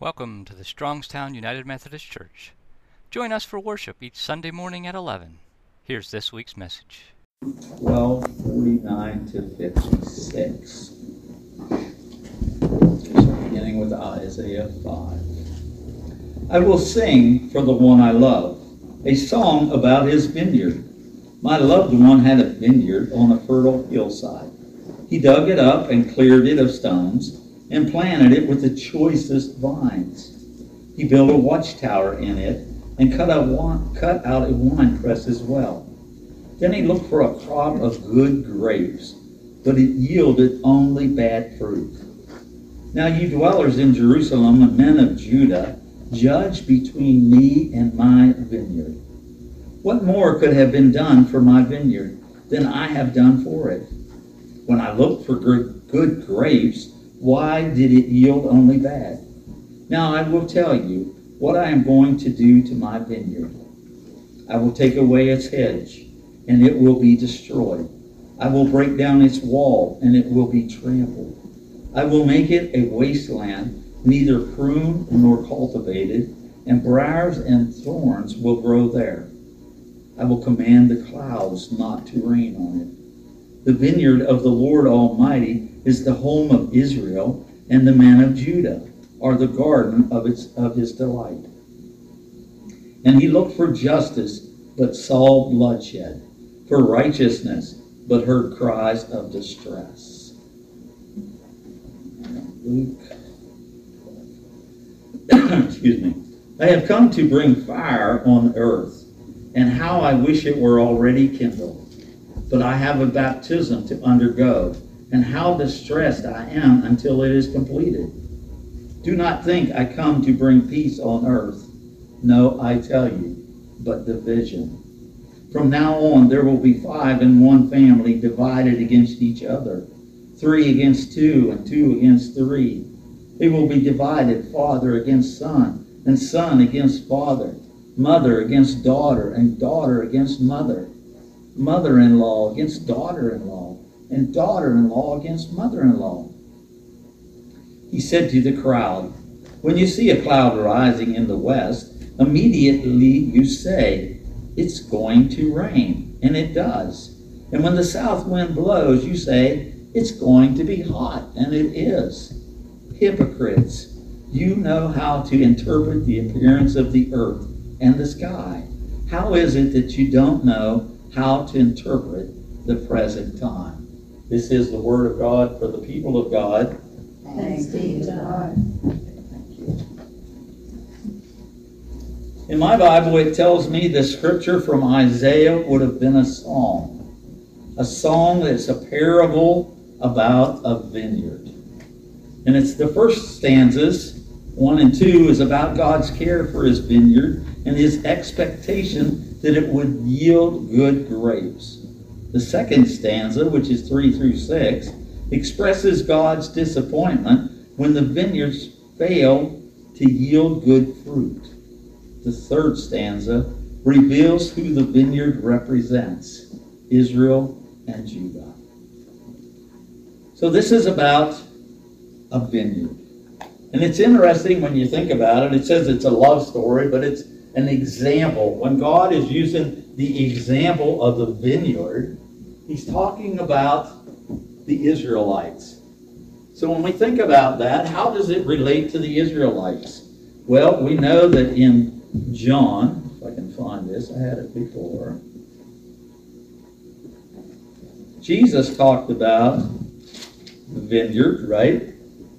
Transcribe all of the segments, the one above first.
Welcome to the Strongstown United Methodist Church. Join us for worship each Sunday morning at 11. Here's this week's message 1249 to 56. Beginning with Isaiah 5. I will sing for the one I love, a song about his vineyard. My loved one had a vineyard on a fertile hillside. He dug it up and cleared it of stones and planted it with the choicest vines. He built a watchtower in it and cut, a cut out a wine press as well. Then he looked for a crop of good grapes, but it yielded only bad fruit. Now, you dwellers in Jerusalem and men of Judah, judge between me and my vineyard. What more could have been done for my vineyard than I have done for it? When I looked for good grapes, why did it yield only bad? Now I will tell you what I am going to do to my vineyard. I will take away its hedge, and it will be destroyed. I will break down its wall, and it will be trampled. I will make it a wasteland, neither pruned nor cultivated, and briars and thorns will grow there. I will command the clouds not to rain on it. The vineyard of the Lord Almighty is the home of Israel, and the men of Judah are the garden of, its, of his delight. And he looked for justice, but saw bloodshed, for righteousness, but heard cries of distress. Excuse me. They have come to bring fire on earth, and how I wish it were already kindled. But I have a baptism to undergo and how distressed I am until it is completed. Do not think I come to bring peace on earth. No, I tell you, but division. From now on, there will be five in one family divided against each other, three against two, and two against three. They will be divided, father against son, and son against father, mother against daughter, and daughter against mother, mother in law against daughter in law and daughter in law against mother in law. He said to the crowd, When you see a cloud rising in the west, immediately you say, It's going to rain. And it does. And when the south wind blows, you say, It's going to be hot. And it is. Hypocrites, you know how to interpret the appearance of the earth and the sky. How is it that you don't know how to interpret the present time? This is the word of God for the people of God. Thanks be to God. In my Bible, it tells me the scripture from Isaiah would have been a song. A song that's a parable about a vineyard. And it's the first stanzas, one and two, is about God's care for his vineyard and his expectation that it would yield good grapes. The second stanza, which is 3 through 6, expresses God's disappointment when the vineyards fail to yield good fruit. The third stanza reveals who the vineyard represents Israel and Judah. So this is about a vineyard. And it's interesting when you think about it. It says it's a love story, but it's an example. When God is using the example of the vineyard, he's talking about the Israelites. So when we think about that, how does it relate to the Israelites? Well, we know that in John, if I can find this, I had it before. Jesus talked about the vineyard, right?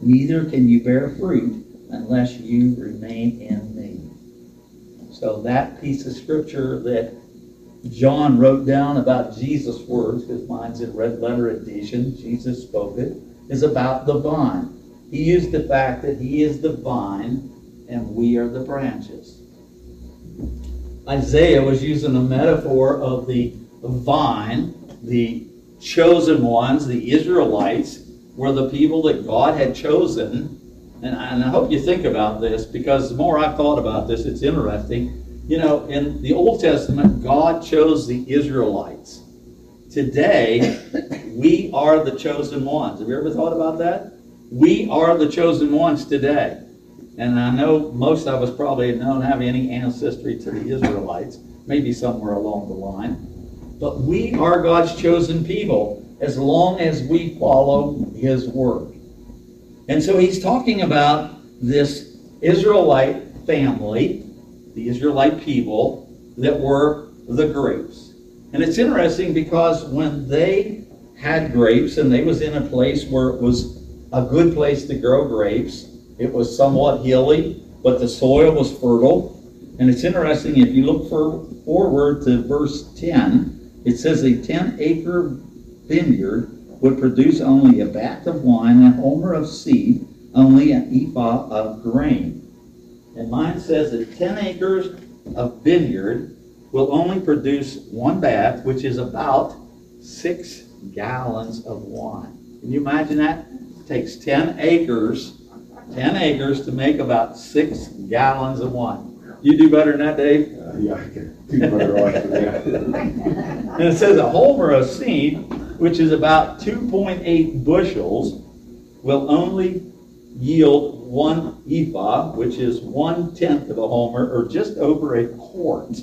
Neither can you bear fruit unless you remain in me. So, that piece of scripture that John wrote down about Jesus' words, because mine's in red letter edition, Jesus spoke it, is about the vine. He used the fact that he is the vine and we are the branches. Isaiah was using a metaphor of the vine, the chosen ones, the Israelites, were the people that God had chosen. And I, and I hope you think about this because the more I've thought about this, it's interesting. You know, in the Old Testament, God chose the Israelites. Today, we are the chosen ones. Have you ever thought about that? We are the chosen ones today. And I know most of us probably don't have any ancestry to the Israelites, maybe somewhere along the line. But we are God's chosen people as long as we follow His word. And so he's talking about this Israelite family, the Israelite people that were the grapes. And it's interesting because when they had grapes and they was in a place where it was a good place to grow grapes, it was somewhat hilly, but the soil was fertile. And it's interesting, if you look for, forward to verse 10, it says a 10 acre vineyard would produce only a bath of wine, a homer of seed, only an ephah of grain. And mine says that 10 acres of vineyard will only produce one bath, which is about six gallons of wine. Can you imagine that? It takes 10 acres 10 acres to make about six gallons of wine. You do better than that, Dave? Uh, yeah, I can do better watching that. And it says a homer of seed, which is about 2.8 bushels, will only yield one ephah, which is one tenth of a homer, or just over a quart,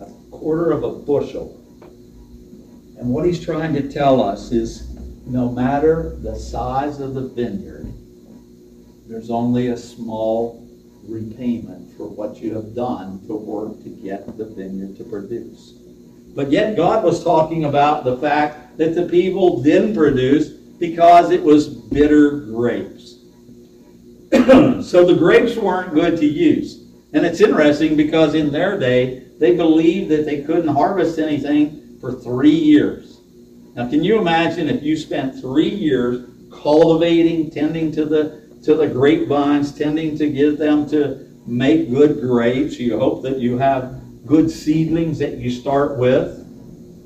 a quarter of a bushel. And what he's trying to tell us is no matter the size of the vineyard, there's only a small repayment for what you have done to work to get the vineyard to produce. But yet God was talking about the fact that the people didn't produce because it was bitter grapes. so the grapes weren't good to use. And it's interesting because in their day, they believed that they couldn't harvest anything for three years. Now, can you imagine if you spent three years cultivating, tending to the to the grapevines, tending to get them to make good grapes. You hope that you have good seedlings that you start with.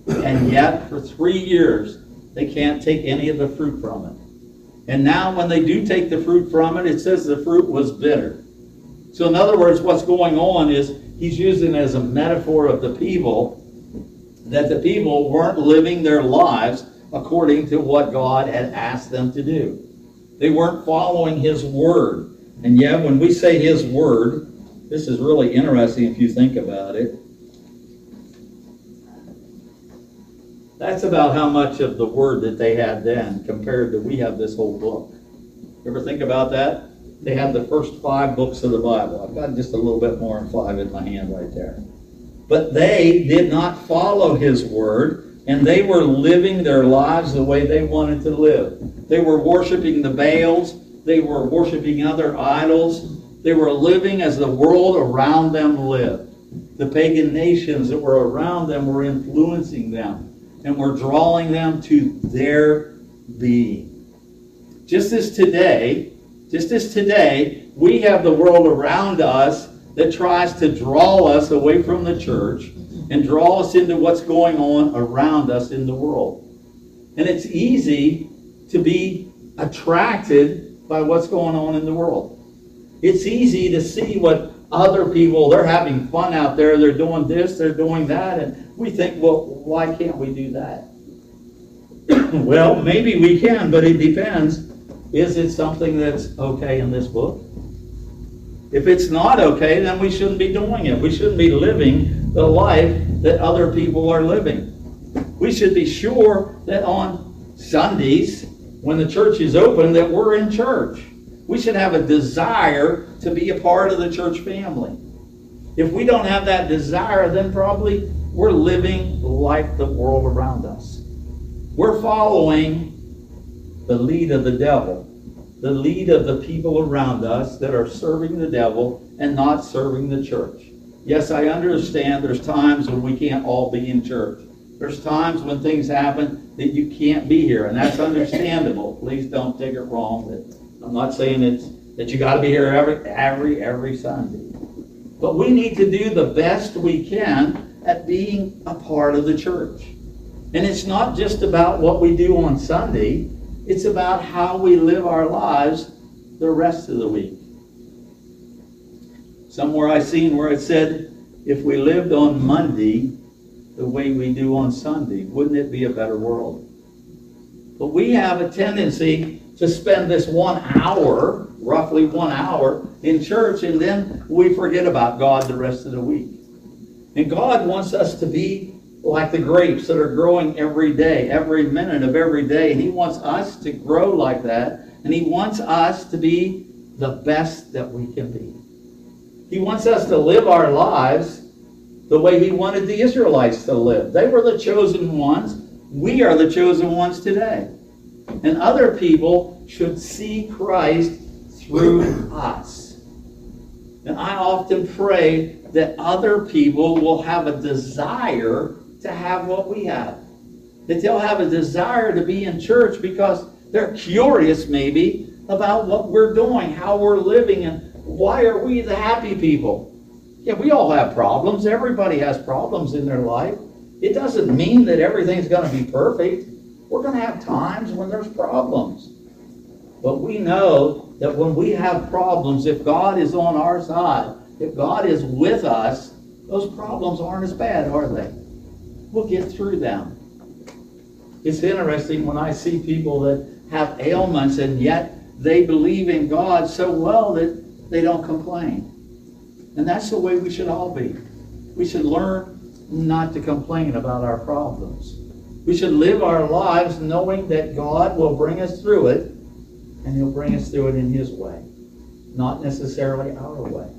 And yet, for three years, they can't take any of the fruit from it. And now, when they do take the fruit from it, it says the fruit was bitter. So, in other words, what's going on is he's using as a metaphor of the people that the people weren't living their lives according to what God had asked them to do. They weren't following his word. And yet, when we say his word, this is really interesting if you think about it. That's about how much of the word that they had then compared to we have this whole book. You ever think about that? They had the first five books of the Bible. I've got just a little bit more than five in my hand right there. But they did not follow his word, and they were living their lives the way they wanted to live. They were worshiping the Baals. They were worshiping other idols. They were living as the world around them lived. The pagan nations that were around them were influencing them and were drawing them to their being. Just as today, just as today, we have the world around us that tries to draw us away from the church and draw us into what's going on around us in the world. And it's easy to be attracted by what's going on in the world. It's easy to see what other people, they're having fun out there, they're doing this, they're doing that, and we think, well, why can't we do that? well, maybe we can, but it depends. Is it something that's okay in this book? If it's not okay, then we shouldn't be doing it. We shouldn't be living the life that other people are living. We should be sure that on Sundays, when the church is open, that we're in church. We should have a desire to be a part of the church family. If we don't have that desire, then probably we're living like the world around us. We're following the lead of the devil, the lead of the people around us that are serving the devil and not serving the church. Yes, I understand there's times when we can't all be in church. There's times when things happen that you can't be here, and that's understandable. Please don't take it wrong. That I'm not saying it's that you got to be here every, every, every Sunday. But we need to do the best we can at being a part of the church. And it's not just about what we do on Sunday, it's about how we live our lives the rest of the week. Somewhere I seen where it said, if we lived on Monday the way we do on Sunday, wouldn't it be a better world? But we have a tendency to spend this one hour, roughly one hour, in church, and then we forget about God the rest of the week. And God wants us to be like the grapes that are growing every day, every minute of every day. And He wants us to grow like that. And He wants us to be the best that we can be. He wants us to live our lives the way He wanted the Israelites to live. They were the chosen ones. We are the chosen ones today. And other people should see Christ through us. And I often pray that other people will have a desire to have what we have. That they'll have a desire to be in church because they're curious, maybe, about what we're doing, how we're living, and why are we the happy people? Yeah, we all have problems. Everybody has problems in their life. It doesn't mean that everything's going to be perfect. We're going to have times when there's problems. But we know that when we have problems, if God is on our side, if God is with us, those problems aren't as bad, are they? We'll get through them. It's interesting when I see people that have ailments and yet they believe in God so well that they don't complain. And that's the way we should all be. We should learn not to complain about our problems. We should live our lives knowing that God will bring us through it, and He'll bring us through it in His way, not necessarily our way.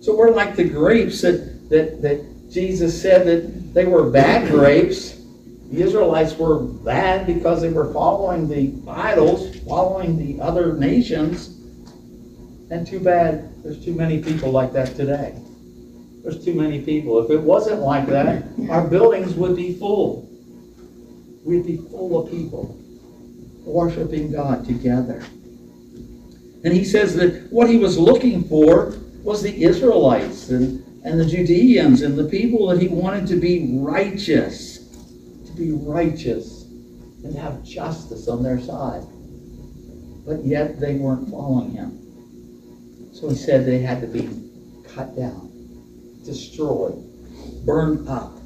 So we're like the grapes that, that, that Jesus said that they were bad grapes. The Israelites were bad because they were following the idols, following the other nations. And too bad there's too many people like that today. There's too many people. If it wasn't like that, our buildings would be full. We'd be full of people worshiping God together. And he says that what he was looking for was the Israelites and, and the Judeans and the people that he wanted to be righteous, to be righteous and have justice on their side. But yet they weren't following him. So he said they had to be cut down, destroyed, burned up.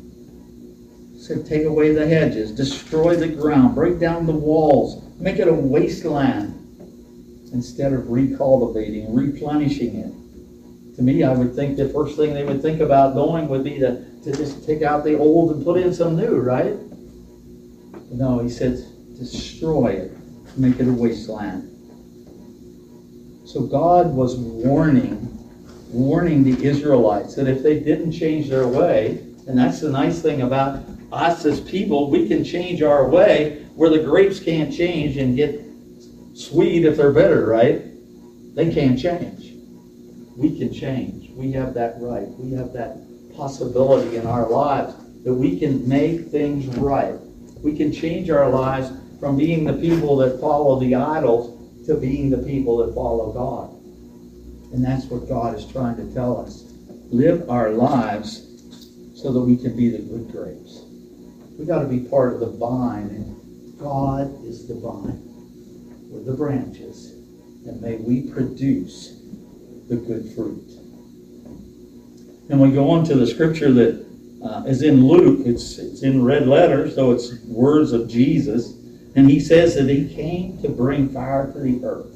So take away the hedges, destroy the ground, break down the walls, make it a wasteland instead of recultivating, replenishing it. To me, I would think the first thing they would think about doing would be to, to just take out the old and put in some new, right? No, he says destroy it, make it a wasteland. So God was warning, warning the Israelites that if they didn't change their way, and that's the nice thing about us as people, we can change our way where the grapes can't change and get sweet if they're bitter, right? They can't change. We can change. We have that right. We have that possibility in our lives that we can make things right. We can change our lives from being the people that follow the idols to being the people that follow God. And that's what God is trying to tell us. Live our lives so that we can be the good grapes. We got to be part of the vine, and God is the vine. We're the branches, and may we produce the good fruit. And we go on to the scripture that uh, is in Luke. It's it's in red letters, so it's words of Jesus, and he says that he came to bring fire to the earth.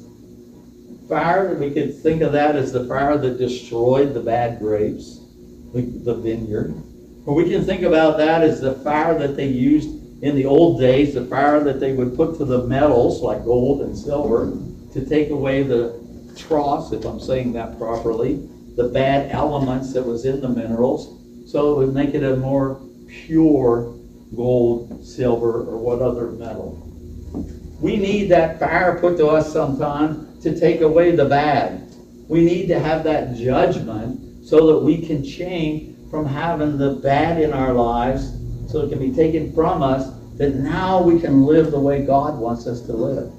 Fire, we could think of that as the fire that destroyed the bad grapes, the, the vineyard. Or we can think about that as the fire that they used in the old days, the fire that they would put to the metals like gold and silver to take away the dross, if I'm saying that properly, the bad elements that was in the minerals, so it would make it a more pure gold, silver, or what other metal. We need that fire put to us sometimes to take away the bad. We need to have that judgment so that we can change from having the bad in our lives so it can be taken from us that now we can live the way God wants us to live.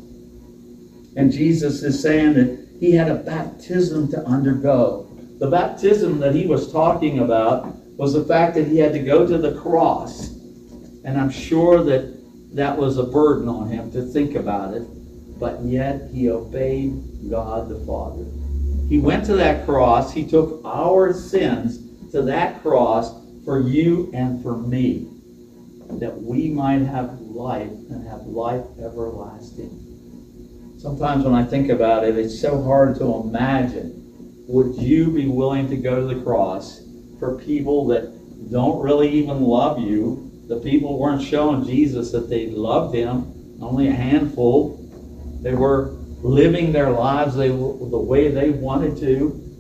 And Jesus is saying that he had a baptism to undergo. The baptism that he was talking about was the fact that he had to go to the cross. And I'm sure that that was a burden on him to think about it. But yet he obeyed God the Father. He went to that cross. He took our sins to that cross for you and for me, that we might have life and have life everlasting. Sometimes when I think about it, it's so hard to imagine. Would you be willing to go to the cross for people that don't really even love you? The people weren't showing Jesus that they loved him, only a handful. They were living their lives the way they wanted to.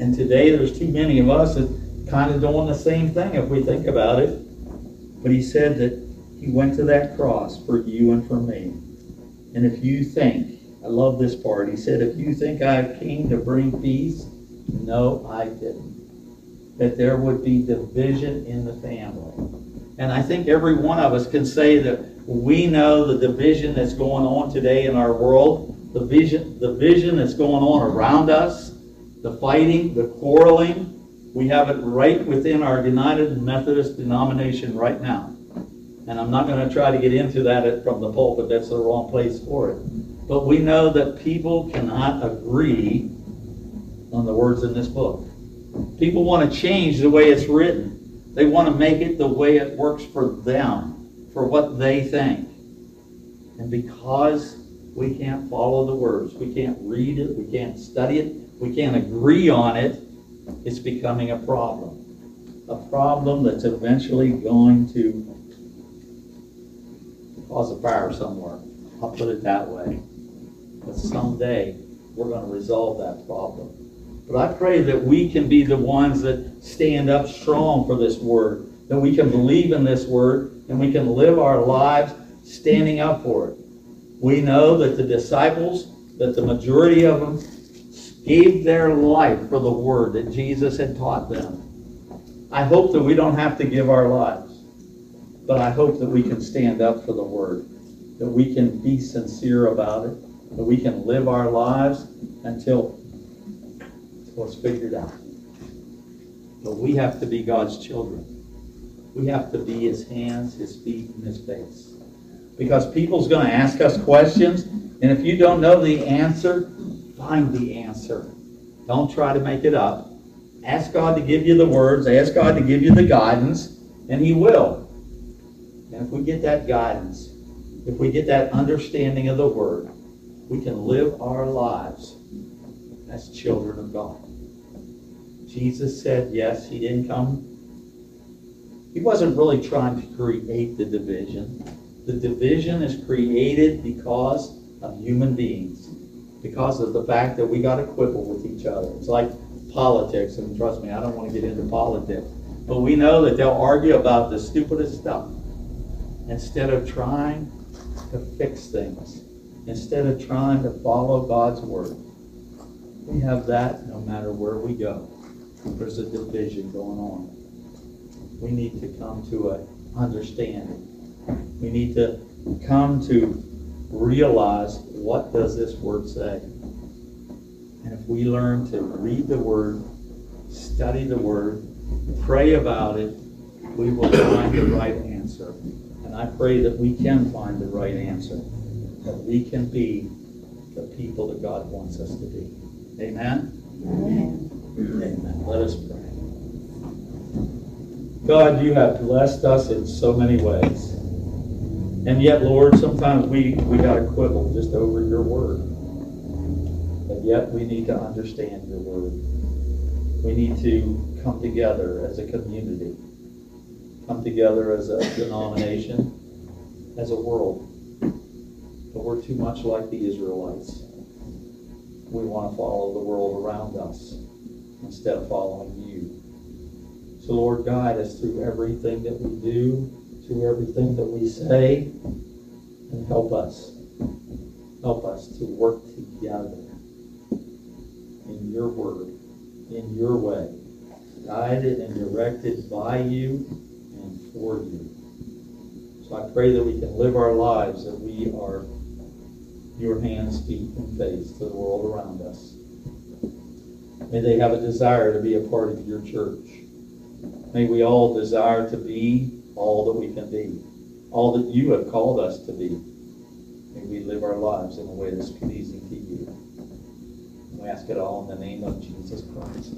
And today there's too many of us that kind of doing the same thing if we think about it. But he said that he went to that cross for you and for me. And if you think, I love this part, he said, if you think I came to bring peace, no, I didn't. That there would be division in the family. And I think every one of us can say that we know the division that's going on today in our world, the vision, the vision that's going on around us, the fighting, the quarreling. We have it right within our United Methodist denomination right now. And I'm not going to try to get into that from the pulpit, that's the wrong place for it. But we know that people cannot agree on the words in this book. People want to change the way it's written. They want to make it the way it works for them, for what they think. And because we can't follow the words, we can't read it, we can't study it, we can't agree on it, it's becoming a problem. A problem that's eventually going to cause a fire somewhere. I'll put it that way. But someday we're going to resolve that problem. But I pray that we can be the ones that stand up strong for this word, that we can believe in this word, and we can live our lives standing up for it. We know that the disciples, that the majority of them gave their life for the word that Jesus had taught them. I hope that we don't have to give our lives, but I hope that we can stand up for the word, that we can be sincere about it, that we can live our lives until, until it's figured out. But we have to be God's children. We have to be his hands, his feet, and his face. Because people's going to ask us questions, and if you don't know the answer, find the answer. Don't try to make it up. Ask God to give you the words, ask God to give you the guidance, and He will. And if we get that guidance, if we get that understanding of the Word, we can live our lives as children of God. Jesus said, yes, He didn't come. He wasn't really trying to create the division. The division is created because of human beings because of the fact that we got to quibble with each other. It's like politics, and trust me, I don't want to get into politics. But we know that they'll argue about the stupidest stuff instead of trying to fix things, instead of trying to follow God's word. We have that no matter where we go. There's a division going on. We need to come to an understanding. We need to come to realize what does this word say? And if we learn to read the word, study the word, pray about it, we will find the right answer. And I pray that we can find the right answer, that we can be the people that God wants us to be. Amen? Amen. Amen. Let us pray. God, you have blessed us in so many ways. And yet, Lord, sometimes we, we got to quibble just over your word. And yet, we need to understand your word. We need to come together as a community, come together as a denomination, as a world. But we're too much like the Israelites. We want to follow the world around us instead of following you. So, Lord, guide us through everything that we do through everything that we say and help us. Help us to work together in your word, in your way, guided and directed by you and for you. So I pray that we can live our lives, that we are your hands, feet, and face to the world around us. May they have a desire to be a part of your church. May we all desire to be all that we can be, all that you have called us to be. May we live our lives in a way that's pleasing to you. We ask it all in the name of Jesus Christ.